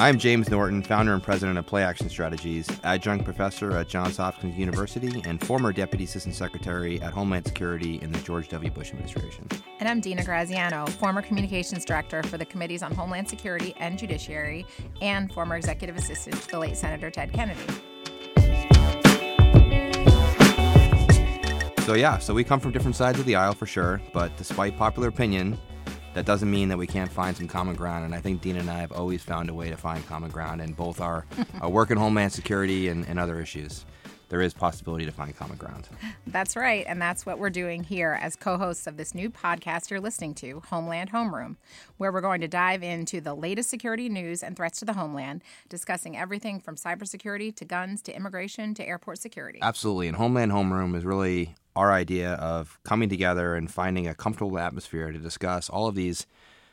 I'm James Norton, founder and president of Play Action Strategies, adjunct professor at Johns Hopkins University, and former deputy assistant secretary at Homeland Security in the George W. Bush administration. And I'm Dina Graziano, former communications director for the Committees on Homeland Security and Judiciary, and former executive assistant to the late Senator Ted Kennedy. So, yeah, so we come from different sides of the aisle for sure, but despite popular opinion, that doesn't mean that we can't find some common ground. And I think Dean and I have always found a way to find common ground in both our, our work in Homeland Security and, and other issues. There is possibility to find common ground. That's right, and that's what we're doing here as co-hosts of this new podcast you're listening to, Homeland Homeroom, where we're going to dive into the latest security news and threats to the homeland, discussing everything from cybersecurity to guns to immigration to airport security. Absolutely, and Homeland Homeroom is really our idea of coming together and finding a comfortable atmosphere to discuss all of these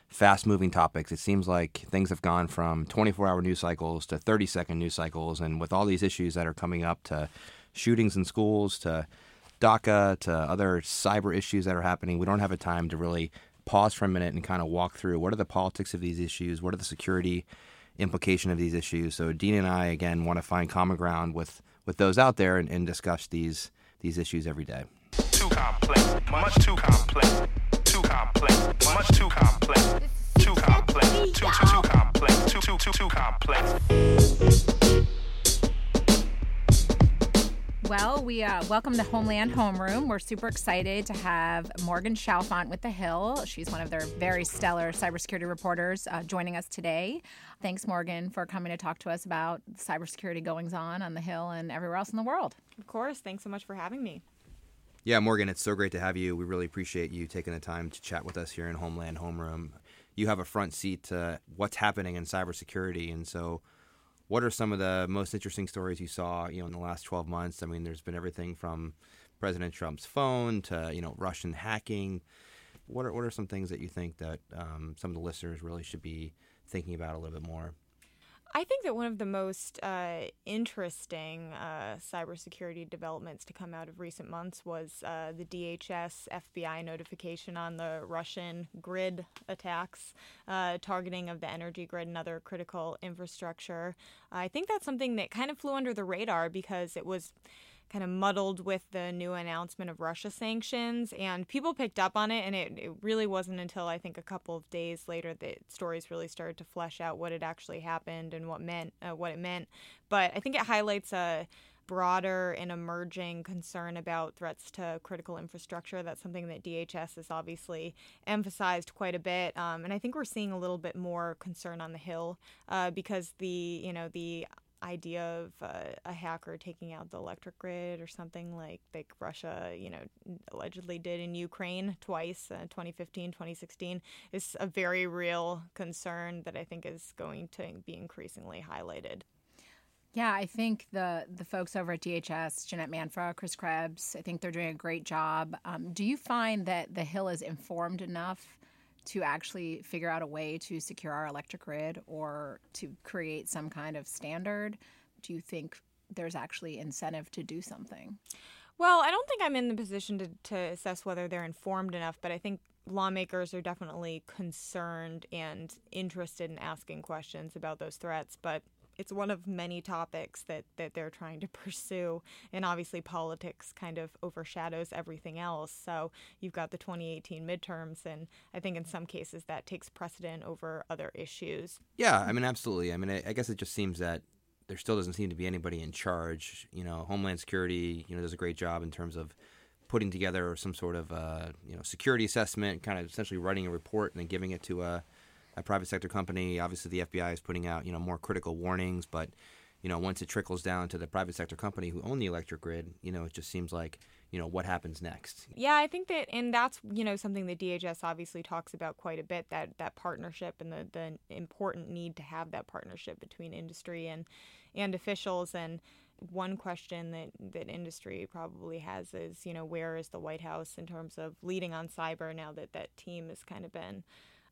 fast moving topics. It seems like things have gone from 24 hour news cycles to 30 second news cycles. And with all these issues that are coming up to shootings in schools, to DACA, to other cyber issues that are happening, we don't have a time to really pause for a minute and kind of walk through what are the politics of these issues, what are the security implication of these issues. So Dean and I again want to find common ground with with those out there and, and discuss these these issues every day too complex, much too complex, complex, much too complex, too complex, too too too complex, too too too too complex. Well, we uh, welcome to Homeland Homeroom. We're super excited to have Morgan Chalfant with The Hill. She's one of their very stellar cybersecurity reporters uh, joining us today. Thanks, Morgan, for coming to talk to us about cybersecurity goings on on The Hill and everywhere else in the world. Of course. Thanks so much for having me. Yeah, Morgan, it's so great to have you. We really appreciate you taking the time to chat with us here in Homeland Homeroom. You have a front seat to what's happening in cybersecurity, and so what are some of the most interesting stories you saw, you know, in the last 12 months? I mean, there's been everything from President Trump's phone to you know Russian hacking. What are what are some things that you think that um, some of the listeners really should be thinking about a little bit more? I think that one of the most uh, interesting uh, cybersecurity developments to come out of recent months was uh, the DHS FBI notification on the Russian grid attacks, uh, targeting of the energy grid and other critical infrastructure. I think that's something that kind of flew under the radar because it was kind of muddled with the new announcement of Russia sanctions, and people picked up on it. And it, it really wasn't until I think a couple of days later that stories really started to flesh out what had actually happened and what meant uh, what it meant. But I think it highlights a broader and emerging concern about threats to critical infrastructure. That's something that DHS has obviously emphasized quite a bit, um, and I think we're seeing a little bit more concern on the Hill uh, because the you know the idea of uh, a hacker taking out the electric grid or something like like Russia, you know, allegedly did in Ukraine twice, uh, 2015, 2016, is a very real concern that I think is going to be increasingly highlighted. Yeah, I think the the folks over at DHS, Jeanette Manfra, Chris Krebs, I think they're doing a great job. Um, do you find that the Hill is informed enough to actually figure out a way to secure our electric grid or to create some kind of standard? Do you think there's actually incentive to do something? Well, I don't think I'm in the position to, to assess whether they're informed enough, but I think lawmakers are definitely concerned and interested in asking questions about those threats. But it's one of many topics that, that they're trying to pursue. And obviously, politics kind of overshadows everything else. So you've got the 2018 midterms, and I think in some cases that takes precedent over other issues. Yeah, I mean, absolutely. I mean, I, I guess it just seems that there still doesn't seem to be anybody in charge. You know, Homeland Security, you know, does a great job in terms of putting together some sort of uh, you know security assessment, kind of essentially writing a report and then giving it to a a private sector company. Obviously, the FBI is putting out you know more critical warnings, but you know once it trickles down to the private sector company who own the electric grid, you know it just seems like you know what happens next. Yeah, I think that, and that's you know something that DHS obviously talks about quite a bit that that partnership and the the important need to have that partnership between industry and and officials and one question that, that industry probably has is, you know, where is the White House in terms of leading on cyber now that that team has kind of been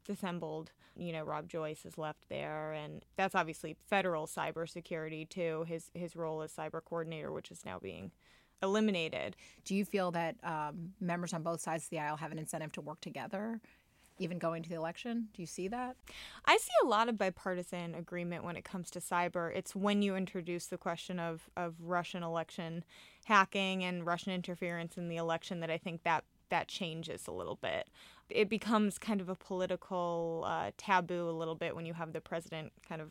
disassembled. You know, Rob Joyce is left there, and that's obviously federal cybersecurity too. His his role as cyber coordinator, which is now being eliminated. Do you feel that um, members on both sides of the aisle have an incentive to work together even going to the election? Do you see that? I see a lot of bipartisan agreement when it comes to cyber. It's when you introduce the question of, of Russian election hacking and Russian interference in the election that I think that that changes a little bit. It becomes kind of a political uh, taboo a little bit when you have the president kind of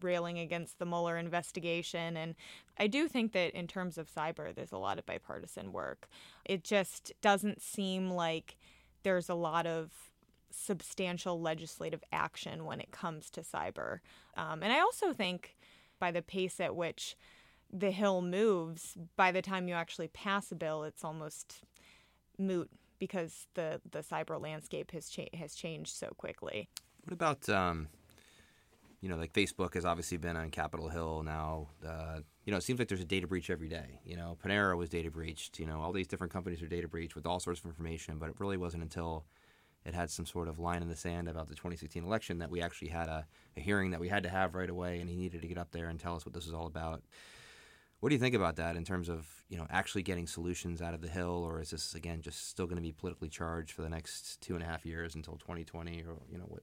railing against the Mueller investigation. And I do think that in terms of cyber, there's a lot of bipartisan work. It just doesn't seem like there's a lot of substantial legislative action when it comes to cyber. Um, and I also think by the pace at which the Hill moves, by the time you actually pass a bill, it's almost moot because the, the cyber landscape has cha- has changed so quickly. What about um, you know, like Facebook has obviously been on Capitol Hill now. Uh, you know, it seems like there's a data breach every day. You know, Panera was data breached. You know, all these different companies are data breached with all sorts of information. But it really wasn't until it had some sort of line in the sand about the 2016 election that we actually had a, a hearing that we had to have right away, and he needed to get up there and tell us what this was all about. What do you think about that in terms of you know actually getting solutions out of the hill, or is this again just still going to be politically charged for the next two and a half years until 2020, or you know what?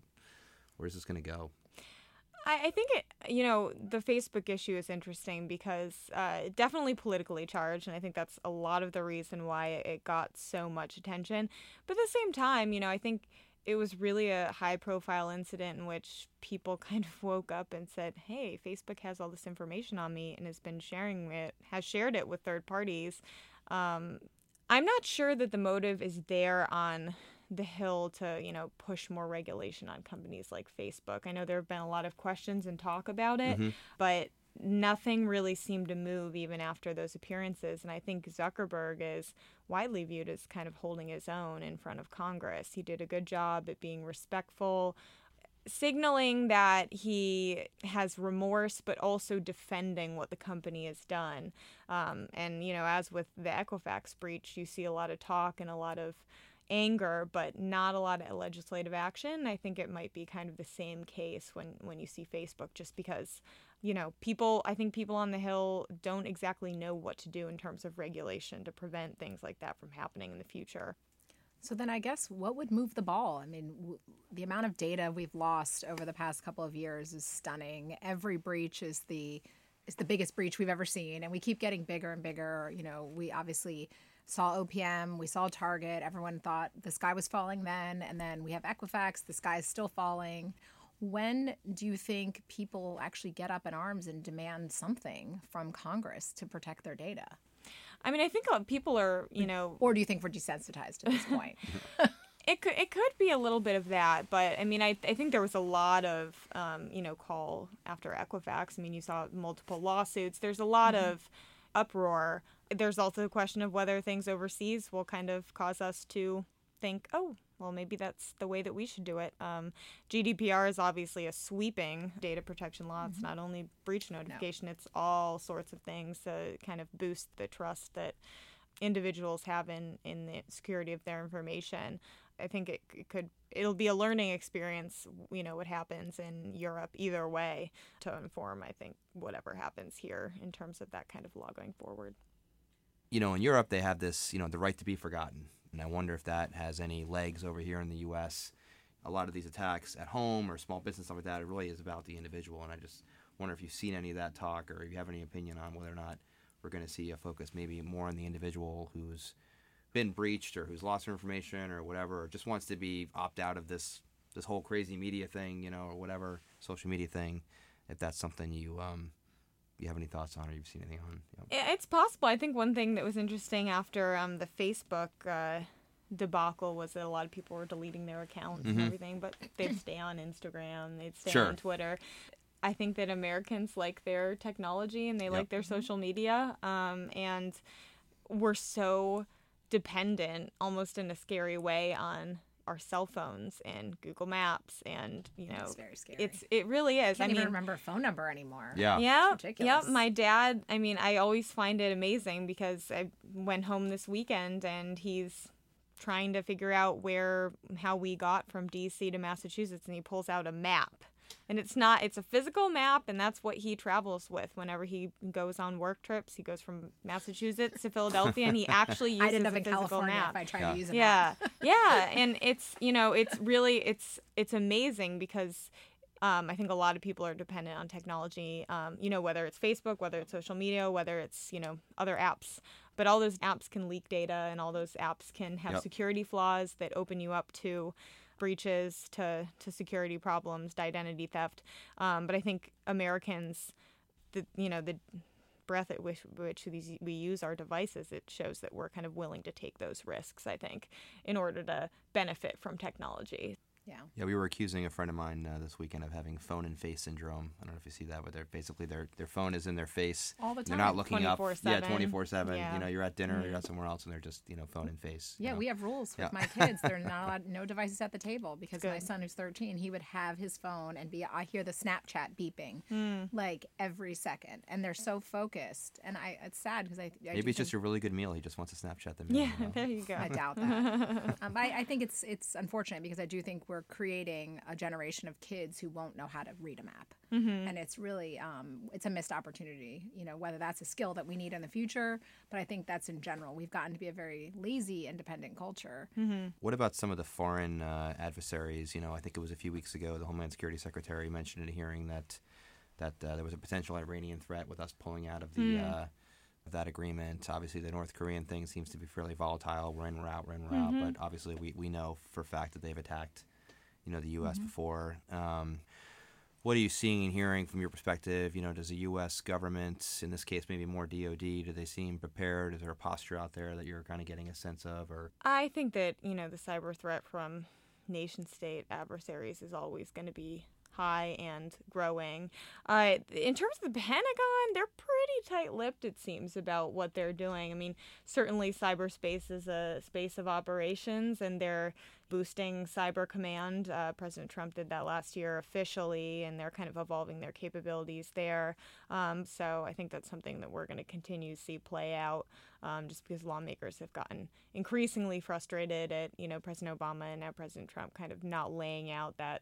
Where's this going to go? I, I think it, you know, the Facebook issue is interesting because uh, definitely politically charged, and I think that's a lot of the reason why it got so much attention. But at the same time, you know, I think it was really a high profile incident in which people kind of woke up and said, "Hey, Facebook has all this information on me and has been sharing it, has shared it with third parties." Um, I'm not sure that the motive is there on the hill to you know push more regulation on companies like Facebook. I know there have been a lot of questions and talk about it, mm-hmm. but nothing really seemed to move even after those appearances. And I think Zuckerberg is widely viewed as kind of holding his own in front of Congress. He did a good job at being respectful, signaling that he has remorse, but also defending what the company has done. Um, and, you know, as with the Equifax breach, you see a lot of talk and a lot of anger, but not a lot of legislative action. I think it might be kind of the same case when, when you see Facebook, just because, you know, people, I think people on the Hill don't exactly know what to do in terms of regulation to prevent things like that from happening in the future. So then I guess what would move the ball? I mean, w- the amount of data we've lost over the past couple of years is stunning. Every breach is the is the biggest breach we've ever seen and we keep getting bigger and bigger. You know, we obviously saw OPM, we saw Target. Everyone thought the sky was falling then, and then we have Equifax, the sky is still falling. When do you think people actually get up in arms and demand something from Congress to protect their data? I mean, I think people are, you know, or do you think we're desensitized at this point? it could it could be a little bit of that, but I mean, I I think there was a lot of um, you know call after Equifax. I mean, you saw multiple lawsuits. There's a lot mm-hmm. of uproar there's also the question of whether things overseas will kind of cause us to think, oh, well, maybe that's the way that we should do it. Um, GDPR is obviously a sweeping data protection law. Mm-hmm. It's not only breach notification, no. it's all sorts of things to kind of boost the trust that individuals have in, in the security of their information. I think it, it could it'll be a learning experience, you know, what happens in Europe either way to inform, I think, whatever happens here in terms of that kind of law going forward you know, in Europe they have this, you know, the right to be forgotten, and I wonder if that has any legs over here in the U.S. A lot of these attacks at home or small business stuff like that, it really is about the individual, and I just wonder if you've seen any of that talk or if you have any opinion on whether or not we're going to see a focus maybe more on the individual who's been breached or who's lost their information or whatever, or just wants to be opt out of this this whole crazy media thing, you know, or whatever social media thing. If that's something you um, you have any thoughts on or you've seen anything on? Yep. It's possible. I think one thing that was interesting after um, the Facebook uh, debacle was that a lot of people were deleting their accounts mm-hmm. and everything, but they'd stay on Instagram, they'd stay sure. on Twitter. I think that Americans like their technology and they yep. like their social media, um, and we're so dependent, almost in a scary way, on our cell phones and Google Maps and you know it's very scary. It's it really is. I, I mean, even remember a phone number anymore. Yeah. Yeah. Yeah. My dad. I mean, I always find it amazing because I went home this weekend and he's trying to figure out where how we got from DC to Massachusetts and he pulls out a map and it's not it's a physical map and that's what he travels with whenever he goes on work trips he goes from massachusetts to philadelphia and he actually uses I didn't have a in physical California map if I tried Yeah. to use it. yeah yeah and it's you know it's really it's it's amazing because um, I think a lot of people are dependent on technology. Um, you know, whether it's Facebook, whether it's social media, whether it's you know other apps. But all those apps can leak data, and all those apps can have Yep. security flaws that open you up to breaches, to to security problems, to identity theft. Um, but I think Americans, the you know the breadth at which, which these, we use our devices, it shows that we're kind of willing to take those risks, I think, in order to benefit from technology. Yeah. Yeah, we were accusing a friend of mine uh, this weekend of having phone and face syndrome. I don't know if you see that, but they're basically their their phone is in their face. All the time. They're not looking up. 24/7. Yeah, twenty four seven. Yeah. You know, you're at dinner, you're at somewhere else, and they're just you know phone and face. you Yeah, know. we have rules with Yeah. my kids. They're not allowed no devices at the table because my son who's 13, he would have his phone and be I hear the Snapchat beeping Hmm. like every second and they're so focused and I it's sad because I, I Maybe do it's just think- a really good meal. He just wants to Snapchat the meal. Yeah, you know? there you go. I doubt that. um, I, I think it's it's unfortunate because I do think we're creating a generation of kids who won't know how to read a map, Mm-hmm. and it's really um, it's a missed opportunity. You know, whether that's a skill that we need in the future, but I think that's in general. We've gotten to be a very lazy, independent culture. What about some of the foreign uh, adversaries? You know, I think it was a few weeks ago the Homeland Security Secretary mentioned in a hearing that that uh, there was a potential Iranian threat with us pulling out of the uh, of that agreement. Obviously, the North Korean thing seems to be fairly volatile. We're in, we're out, we're in, we're out. But obviously, we, we know for a fact that they've attacked, you know, the U.S. before. Um, what are you seeing and hearing from your perspective? You know, does the U.S. government, in this case, maybe more DoD, do they seem prepared? Is there a posture out there that you're kind of getting a sense of, or I think that, you know, the cyber threat from nation state adversaries is always going to be high and growing. Uh, in terms of the Pentagon, they're pretty tight lipped, it seems, about what they're doing. I mean, certainly cyberspace is a space of operations and they're boosting Cyber Command. Uh, President Trump did that last year officially, and they're kind of evolving their capabilities there. Um, so I think that's something that we're going to continue to see play out, um, just because lawmakers have gotten increasingly frustrated at you know President Obama and now President Trump kind of not laying out that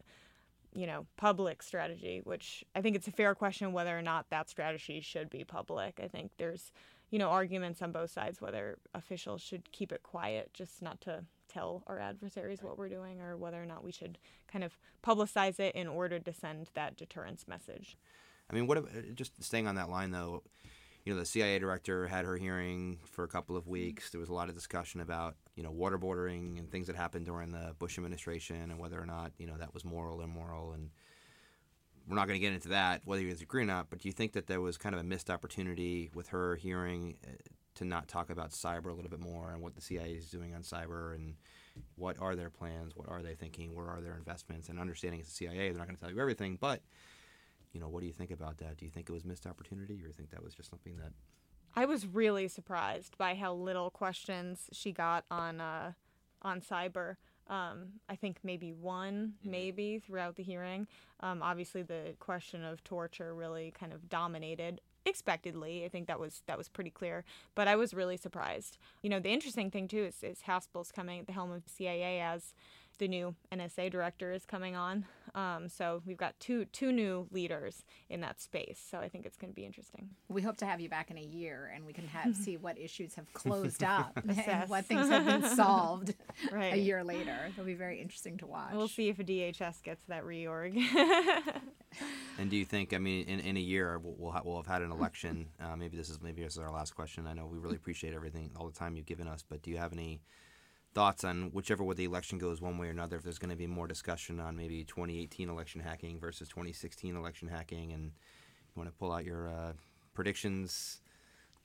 you know public strategy. Which I think it's a fair question whether or not that strategy should be public. I think there's you know arguments on both sides whether officials should keep it quiet, just not to tell our adversaries what we're doing, or whether or not we should kind of publicize it in order to send that deterrence message. I mean, what ab- uh, just staying on that line though, you know, the CIA director had her hearing for a couple of weeks. There was a lot of discussion about you know waterboarding and things that happened during the Bush administration and whether or not you know that was moral or immoral. And we're not going to get into that whether you agree or not. But do you think that there was kind of a missed opportunity with her hearing uh, to not talk about cyber a little bit more and what the CIA is doing on cyber and what are their plans? What are they thinking? Where are their investments? And understanding it's the CIA, they're not going to tell you everything, but you know, what do you think about that? Do you think it was missed opportunity, or you think that was just something that? I was really surprised by how little questions she got on uh, on cyber. Um, I think maybe one, maybe throughout the hearing. Um, obviously, the question of torture really kind of dominated. Expectedly, I think that was that was pretty clear. But I was really surprised. You know, the interesting thing too is, is Haspel's coming at the helm of CIA as the new NSA director is coming on. Um, so we've got two two new leaders in that space. So I think it's going to be interesting. We hope to have you back in a year and we can have see what issues have closed up and what things have been solved a year later. It'll be very interesting to watch. We'll see if a DHS gets that reorg. And do you think? I mean, in, in a year, we'll we'll, ha- we'll have had an election. Uh, maybe this is maybe this is our last question. I know we really appreciate everything, all the time you've given us. But do you have any thoughts on whichever way the election goes, one way or another? If there's going to be more discussion on maybe 2018 election hacking versus 2016 election hacking, and you want to pull out your uh, predictions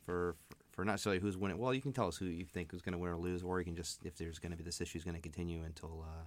for for not necessarily who's winning. Well, you can tell us who you think is going to win or lose, or you can just if there's going to be this issue is going to continue until uh,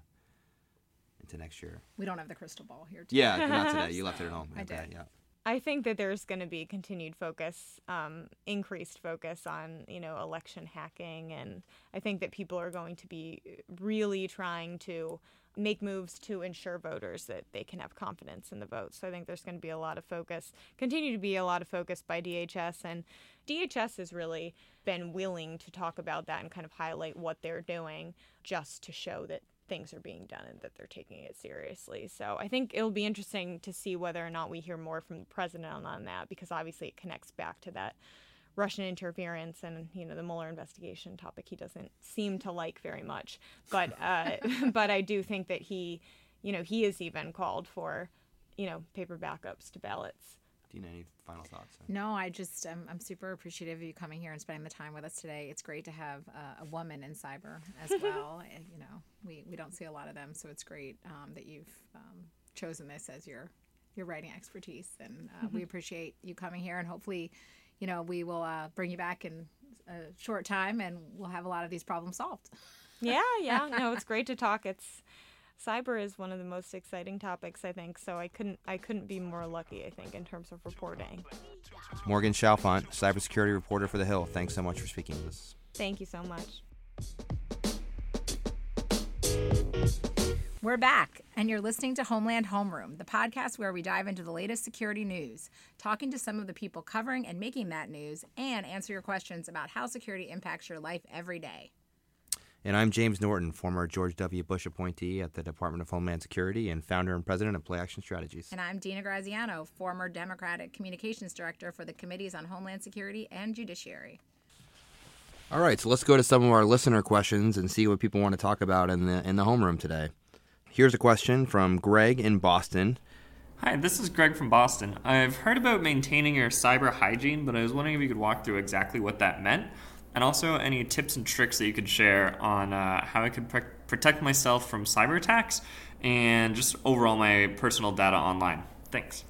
into next year. we don't have the crystal ball here. Today. Yeah, not today. You left it at home. I Okay, did. Yeah. I think that there's going to be continued focus, um, increased focus on you know election hacking, and I think that people are going to be really trying to make moves to ensure voters that they can have confidence in the vote. So I think there's going to be a lot of focus, continue to be a lot of focus by DHS, and DHS has really been willing to talk about that and kind of highlight what they're doing, just to show that things are being done and that they're taking it seriously. So I think it'll be interesting to see whether or not we hear more from the president on that because obviously it connects back to that Russian interference and you know the Mueller investigation topic he doesn't seem to like very much. But uh, but I do think that he, you know, he has even called for, you know, paper backups to ballots. Dina, any final thoughts? No, I just um, I'm super appreciative of you coming here and spending the time with us today. It's great to have uh, a woman in cyber as well. you know, we, we don't see a lot of them, so it's great um, that you've um, chosen this as your your writing expertise, and uh, we appreciate you coming here. And hopefully, you know, we will uh, bring you back in a short time, and we'll have a lot of these problems solved. Yeah, yeah. No, it's great to talk. It's cyber is one of the most exciting topics I think. So I couldn't I couldn't be more lucky I think in terms of reporting. Morgan Chalfant, cybersecurity reporter for The Hill. Thanks so much for speaking with us. Thank you so much. We're back, and you're listening to Homeland Homeroom, the podcast where we dive into the latest security news, talking to some of the people covering and making that news, and answer your questions about how security impacts your life every day. And I'm James Norton, former George W. Bush appointee at the Department of Homeland Security and founder and president of Play Action Strategies. And I'm Dina Graziano, former Democratic Communications Director for the Committees on Homeland Security and Judiciary. All right, so let's go to some of our listener questions and see what people want to talk about in the in the homeroom today. Here's a question from Greg in Boston. Hi, this is Greg from Boston. I've heard about maintaining your cyber hygiene, but I was wondering if you could walk through exactly what that meant, and also any tips and tricks that you could share on uh, how I could protect myself from cyber attacks and just overall my personal data online. Thanks.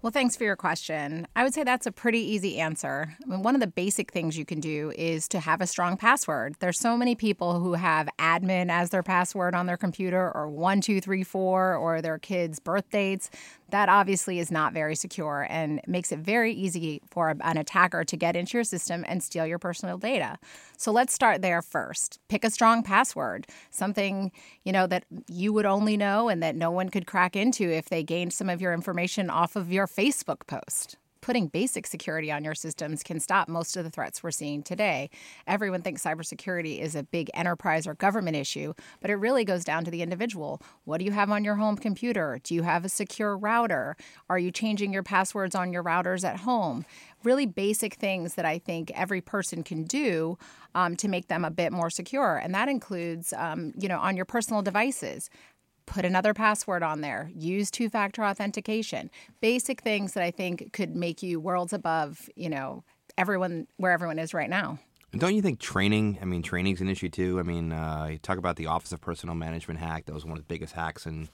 Well, thanks for your question. I would say that's a pretty easy answer. I mean, one of the basic things you can do is to have a strong password. There's so many people who have admin as their password on their computer, or one, two, three, four, or their kids' birth dates. That obviously is not very secure and makes it very easy for an attacker to get into your system and steal your personal data. So let's start there first. Pick a strong password, something, you know, that you would only know and that no one could crack into if they gained some of your information off of your Facebook post putting basic security on your systems can stop most of the threats we're seeing today. Everyone thinks cybersecurity is a big enterprise or government issue, but it really goes down to the individual. What do you have on your home computer? Do you have a secure router? Are you changing your passwords on your routers at home? Really basic things that I think every person can do um, to make them a bit more secure, and that includes, um, you know, on your personal devices put another password on there, use two factor authentication. Basic things that I think could make you worlds above, you know, everyone where everyone is right now. Don't you think training? I mean, training's an issue too. I mean, uh, you talk about the Office of Personnel Management hack. That was one of the biggest hacks in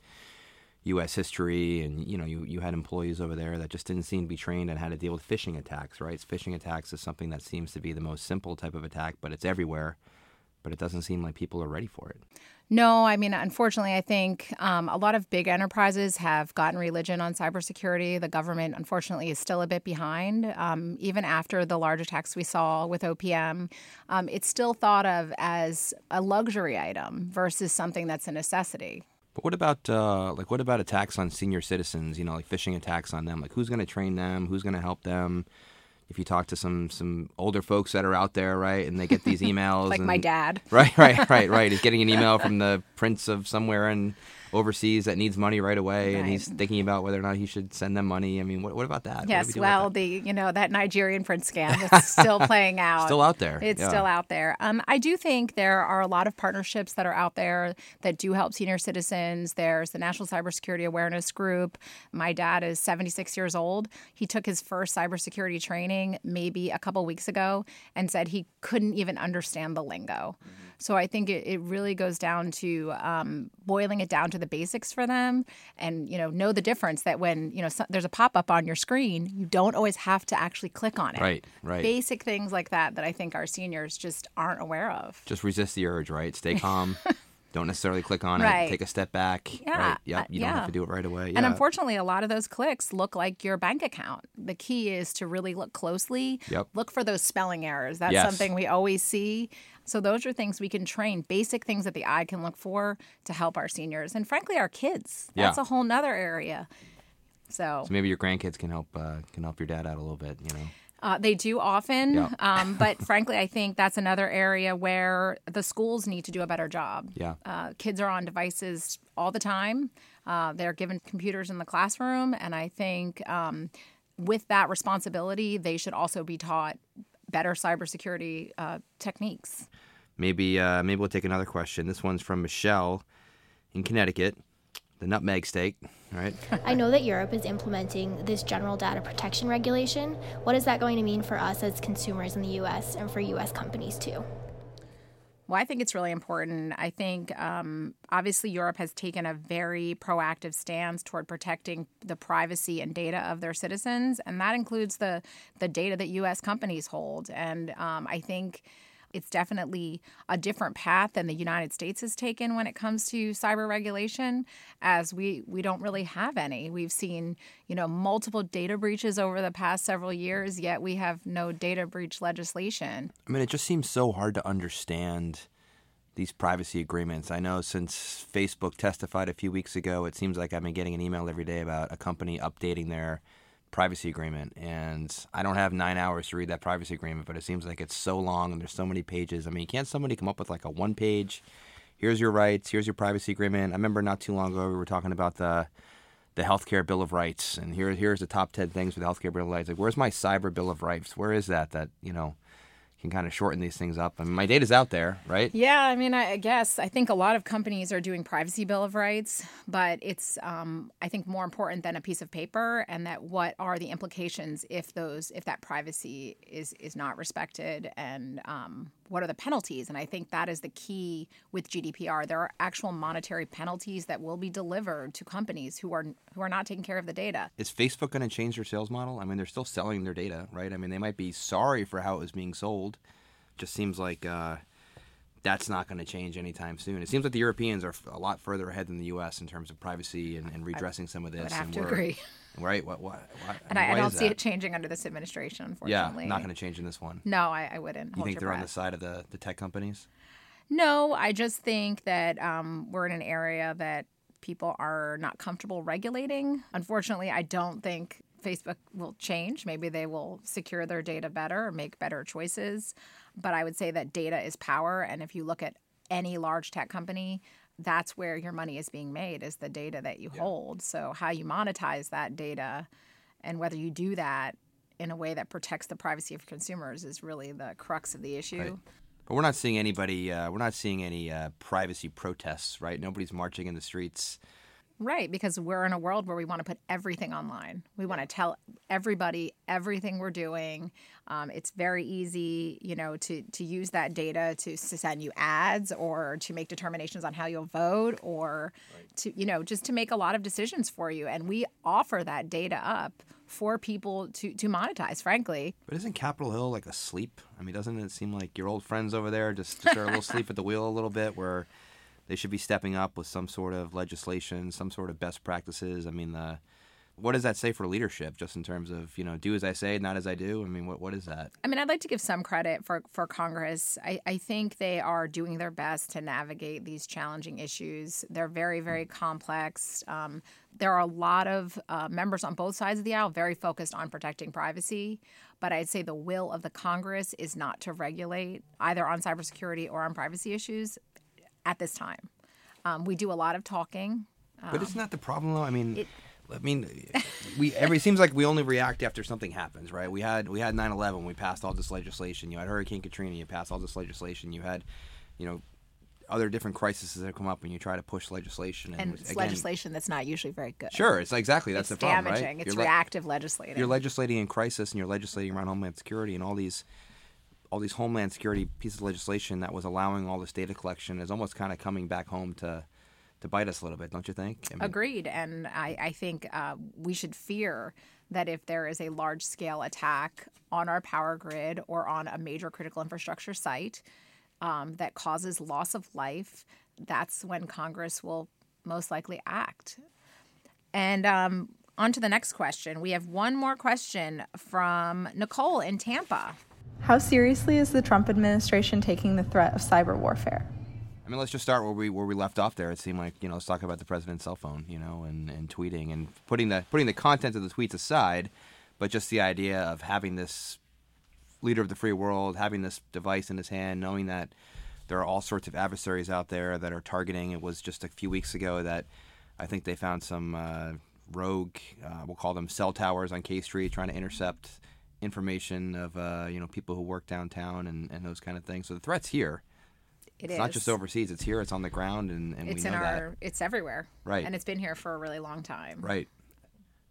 U.S. history, and you know, you, you had employees over there that just didn't seem to be trained on how to deal with phishing attacks. Right? Phishing attacks is something that seems to be the most simple type of attack, but it's everywhere. But it doesn't seem like people are ready for it. No, I mean, unfortunately, I think um, a lot of big enterprises have gotten religion on cybersecurity. The government, unfortunately, is still a bit behind. Um, even after the large attacks we saw with OPM, um, it's still thought of as a luxury item versus something that's a necessity. But what about uh, like what about attacks on senior citizens? You know, like phishing attacks on them. Like who's going to train them? Who's going to help them? If you talk to some some older folks that are out there, right, and they get these emails, like and, my dad, right, right, right, right, he's getting an email from the prince of somewhere in overseas that needs money right away, right. and he's thinking about whether or not he should send them money. I mean, what, what about that? Yes, well, the you know that Nigerian prince scam is still playing out, still out there. It's yeah. still out there. Um, I do think there are a lot of partnerships that are out there that do help senior citizens. There's the National Cybersecurity Awareness Group. My dad is 76 years old. He took his first cybersecurity training maybe a couple weeks ago and said he couldn't even understand the lingo. Mm-hmm. So I think it, it really goes down to um, boiling it down to the basics for them, and you know know the difference that when you know so, there's a pop up on your screen, you don't always have to actually click on it. Right, right. Basic things like that that I think our seniors just aren't aware of. Just resist the urge, right? Stay calm. don't necessarily click on right. it. Take a step back. Yeah. Right? Yep. You uh, don't yeah. have to do it right away. And unfortunately, a lot of those clicks look like your bank account. The key is to really look closely. Yep. Look for those spelling errors. That's yes. something we always see. So those are things we can train, basic things that the eye can look for to help our seniors and frankly our kids. That's Yeah. a whole nother area. So, So maybe your grandkids can help uh, can help your dad out a little bit. You know. Uh, they do often, Yeah. um, but frankly, I think that's another area where the schools need to do a better job. Yeah. Uh, kids are on devices all the time. Uh, they're given computers in the classroom, and I think um, with that responsibility, they should also be taught better cybersecurity uh, techniques. Maybe uh, maybe we'll take another question. This one's from Michelle in Connecticut, the nutmeg state, right? I know that Europe is implementing this general data protection regulation. What is that going to mean for us as consumers in the US and for US companies too? Well, I think it's really important. I think um, obviously Europe has taken a very proactive stance toward protecting the privacy and data of their citizens, and that includes the the data that U.S. companies hold. And um, I think it's definitely a different path than the United States has taken when it comes to cyber regulation, as we we don't really have any. We've seen you know multiple data breaches over the past several years, yet we have no data breach legislation. I mean, it just seems so hard to understand these privacy agreements. I know since Facebook testified a few weeks ago, it seems like I've been getting an email every day about a company updating their privacy agreement. And I don't have nine hours to read that privacy agreement, but it seems like it's so long and there's so many pages. I mean, can't somebody come up with like a one page, here's your rights, here's your privacy agreement? I remember not too long ago we were talking about the the healthcare bill of rights and here here's the top 10 things for the healthcare bill of rights like where's my cyber bill of rights where is that that you know can kind of shorten these things up. I mean my data's out there right? Yeah, I mean, I guess I think a lot of companies are doing privacy bill of rights, but it's um, I think more important than a piece of paper, and that what are the implications if those if that privacy is is not respected, and um, what are the penalties? And I think that is the key with GDPR. There are actual monetary penalties that will be delivered to companies who are who are not taking care of the data. is facebook going to change their sales model i mean they're still selling their data right i mean they might be sorry for how it was being sold just seems like uh, that's not going to change anytime soon it seems like the europeans are a lot further ahead than the us in terms of privacy and, and redressing some of this I would have and to agree. Right what, what, what And I, I don't see that? it changing under this administration, unfortunately. yeah not going to change in this one No, I, I wouldn't. you Hold think they're on the side of the, the tech companies No, I just think that um, we're in an area that people are not comfortable regulating. Unfortunately, I don't think Facebook will change. Maybe they will secure their data better or make better choices. But I would say that data is power. And if you look at any large tech company, that's where your money is being made is the data that you hold. So how you monetize that data and whether you do that in a way that protects the privacy of consumers is really the crux of the issue. Right. But we're not seeing anybody. Uh, we're not seeing any uh, privacy protests, right? Nobody's marching in the streets. Right, because we're in a world where we want to put everything online. We want to tell everybody everything we're doing. Um, it's very easy, you know, to to use that data to, to send you ads or to make determinations on how you'll vote or to, you know, just to make a lot of decisions for you. And we offer that data up for people to to monetize. Frankly, But isn't Capitol Hill like asleep? I mean, doesn't it seem like your old friends over there just, just are a little asleep at the wheel a little bit, where they should be stepping up with some sort of legislation, some sort of best practices? I mean, the what does that say for leadership, just in terms of you know, do as I say, not as I do? I mean, what what is that? I mean, I'd like to give some credit for, for Congress. I, I think they are doing their best to navigate these challenging issues. They're very, very complex. Um, there are a lot of uh, members on both sides of the aisle very focused on protecting privacy. But I'd say the will of the Congress is not to regulate either on cybersecurity or on privacy issues at this time. Um, we do a lot of talking. But it's not the problem, though? I mean, I mean, we every it seems like we only react after something happens, right? We had we had 9/11, we passed all this legislation. You had Hurricane Katrina, you passed all this legislation. You had, you know, other different crises that come up when you try to push legislation. And, And it's again, legislation that's not usually very good. Sure, it's exactly that's it's the problem, damaging. right? It's You're le- reactive legislating. you're legislating in crisis and you're legislating around homeland security and all these all these homeland security pieces of legislation that was allowing all this data collection is almost kind of coming back home to to bite us a little bit, don't you think? I mean, Agreed. And I, I think uh, we should fear that if there is a large scale attack on our power grid or on a major critical infrastructure site um, that causes loss of life, that's when Congress will most likely act. And um, on to the next question. We have one more question from Nicole in Tampa. How seriously is the Trump administration taking the threat of cyber warfare? I mean, let's just start where we where we left off there. It seemed like you know, let's talk about the president's cell phone, you know, and, and tweeting and putting the putting the content of the tweets aside, but just the idea of having this leader of the free world, having this device in his hand, knowing that there are all sorts of adversaries out there that are targeting. It was just a few weeks ago that I think they found some uh, rogue, uh, we'll call them cell towers on K Street, trying to intercept information of uh, you know people who work downtown and, and those kind of things. So the threat's here. It it's is. not just overseas; it's here. It's on the ground, and, and It's we in know our. that. It's everywhere. Right. And it's been here for a really long time. Right.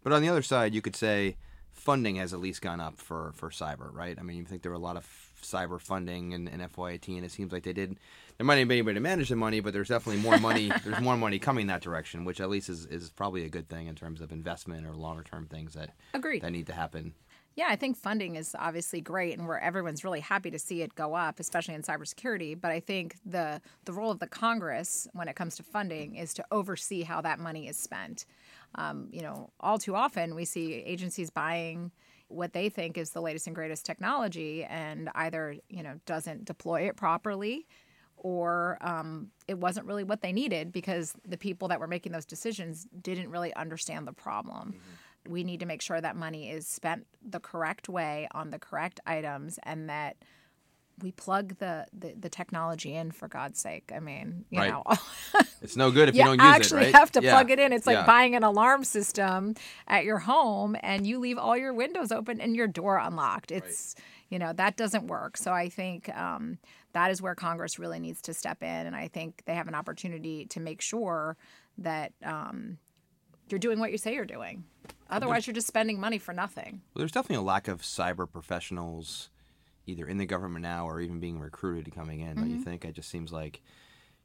But on the other side, you could say funding has at least gone up for, for cyber, right? I mean, you think there were a lot of cyber funding in, in FY18. It seems like they did. There might not be anybody to manage the money, but there's definitely more money. there's more money coming that direction, which at least is, is probably a good thing in terms of investment or longer term things that Agreed. that need to happen. Yeah, I think funding is obviously great, and where everyone's really happy to see it go up, especially in cybersecurity. But I think the the role of the Congress when it comes to funding is to oversee how that money is spent. Um, you know, all too often we see agencies buying what they think is the latest and greatest technology, and either you know doesn't deploy it properly, or um, it wasn't really what they needed because the people that were making those decisions didn't really understand the problem we need to make sure that money is spent the correct way on the correct items and that we plug the, the, the technology in for God's sake. I mean, you Right. know, It's no good if you you don't use actually it, right? have to Yeah. plug it in. It's like Yeah. buying an alarm system at your home and you leave all your windows open and your door unlocked. It's, you know, that doesn't work. So I think um, that is where Congress really needs to step in. And I think they have an opportunity to make sure that um, you're doing what you say you're doing. Otherwise, you're just spending money for nothing. Well, there's definitely a lack of cyber professionals, either in the government now or even being recruited coming in. Don't you mm-hmm. think? It just seems like,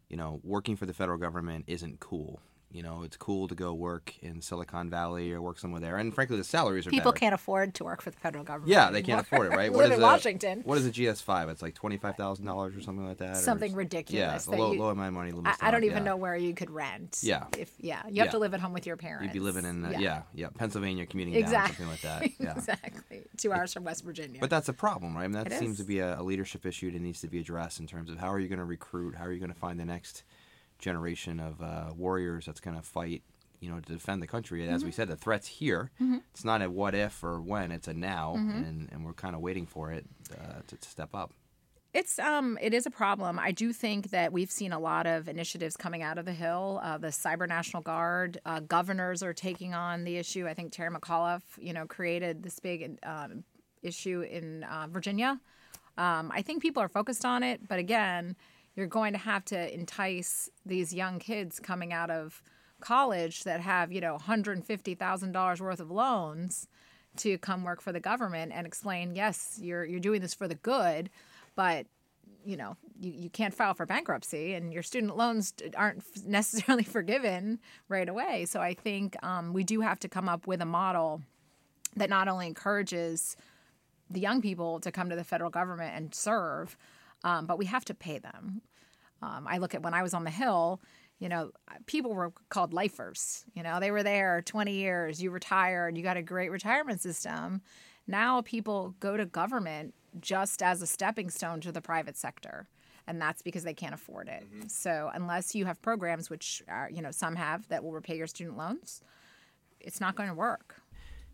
you know, working for the federal government isn't cool. You know, it's cool to go work in Silicon Valley or work somewhere there, and frankly, the salaries are People better. can't afford to work for the federal government. Yeah, they anymore. can't afford it, right? Live is in a, Washington. What is a GS five? It's like twenty five thousand dollars or something like that. or Something s- ridiculous Yeah, low, you- low of money. I, I don't even yeah. know where you could rent. Yeah. If yeah, you have Yeah. to live at home with your parents. You'd be living in uh, yeah. yeah, Pennsylvania, commuting Exactly. down, something like that. Yeah. exactly. Two hours from West Virginia. But that's a problem, right? I mean, that It seems is. to be a, a leadership issue that needs to be addressed in terms of how are you going to recruit? How are you going to find the next generation of uh, warriors that's going to fight, you know, to defend the country? As Mm-hmm. we said, the threat's here. It's not a what if or when; it's a now, Mm-hmm. and, and we're kind of waiting for it uh, to, to step up. It's um it is a problem. I do think that we've seen a lot of initiatives coming out of the Hill. Uh, the Cyber National Guard uh, governors are taking on the issue. I think Terry McAuliffe, you know, created this big um, issue in uh, Virginia. Um, I think people are focused on it, but again, you're going to have to entice these young kids coming out of college that have you know 150 thousand dollars worth of loans to come work for the government and explain, yes, you're you're doing this for the good, but you know you, you can't file for bankruptcy and your student loans aren't necessarily forgiven right away. So I think um, we do have to come up with a model that not only encourages the young people to come to the federal government and serve, um, but we have to pay them. Um, I look at when I was on the Hill, you know, people were called lifers. You know, they were there 20 years, you retired, you got a great retirement system. Now people go to government just as a stepping stone to the private sector. And that's because they can't afford it. So unless you have programs, which are, you know some have, that will repay your student loans, it's not going to work.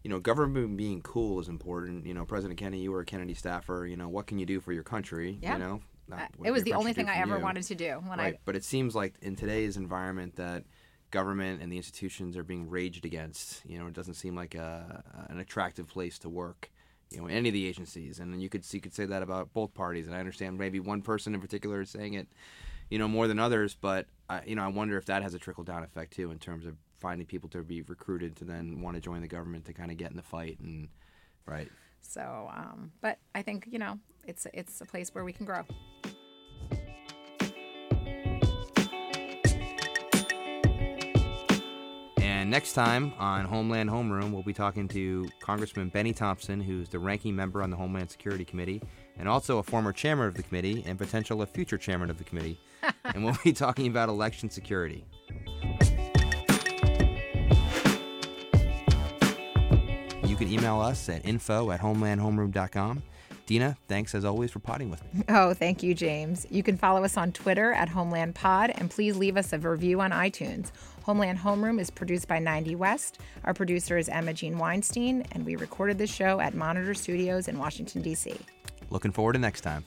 You know, government being cool is important. You know, President Kennedy, you were a Kennedy staffer. You know, what can you do for your country? Yeah. You know, Not Uh, it was the only thing I ever you. wanted to do when right. I But it seems like in today's environment that government and the institutions are being raged against. You know, it doesn't seem like a, an attractive place to work. You know, in any of the agencies, and then you could you could say that about both parties. And I understand maybe one person in particular is saying it, you know, more than others. But I, you know, I wonder if that has a trickle down effect too, in terms of finding people to be recruited to then want to join the government to kind of get in the fight and right. So, um, but I think you know it's it's a place where we can grow. Next time on Homeland Homeroom, we'll be talking to Congressman Benny Thompson, who's the ranking member on the Homeland Security Committee and also a former chairman of the committee and potential a future chairman of the committee. and we'll be talking about election security. You can email us at info at homelandhomeroom.com. Dina, thanks as always for potting with me. Oh, thank you, James. You can follow us on Twitter at Homeland Pod and please leave us a review on iTunes. Homeland Homeroom is produced by 90 West. Our producer is Emma Jean Weinstein, and we recorded this show at Monitor Studios in Washington, D.C. Looking forward to next time.